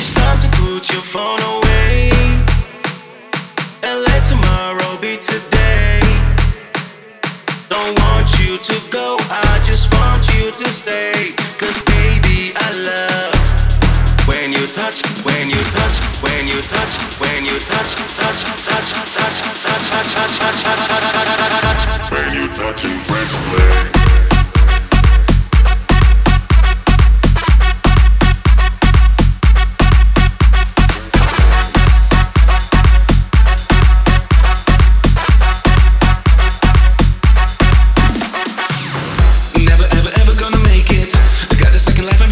It's time to put your phone away and let tomorrow be today. Don't want you to go, I just want you to stay. Cause baby, I love when you touch, when you touch, when you touch, when you touch, touch, touch, touch, touch, touch, touch, touch, touch, touch. When you touch and press play. Never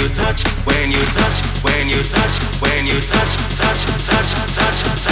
you touch, when you touch, when you touch, when you touch, touch, touch, touch, touch,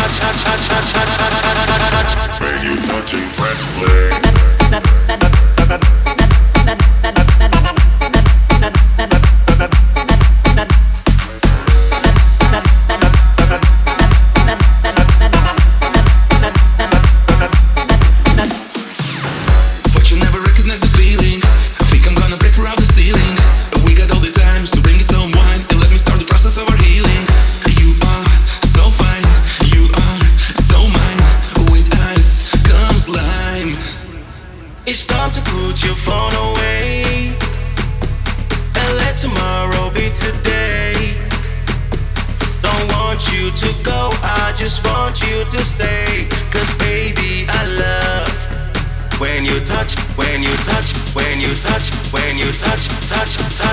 It's time to put your phone away and let tomorrow be today. Don't want you to go, I just want you to stay. Cause baby, I love when you touch, when you touch, when you touch, when you touch, touch, touch,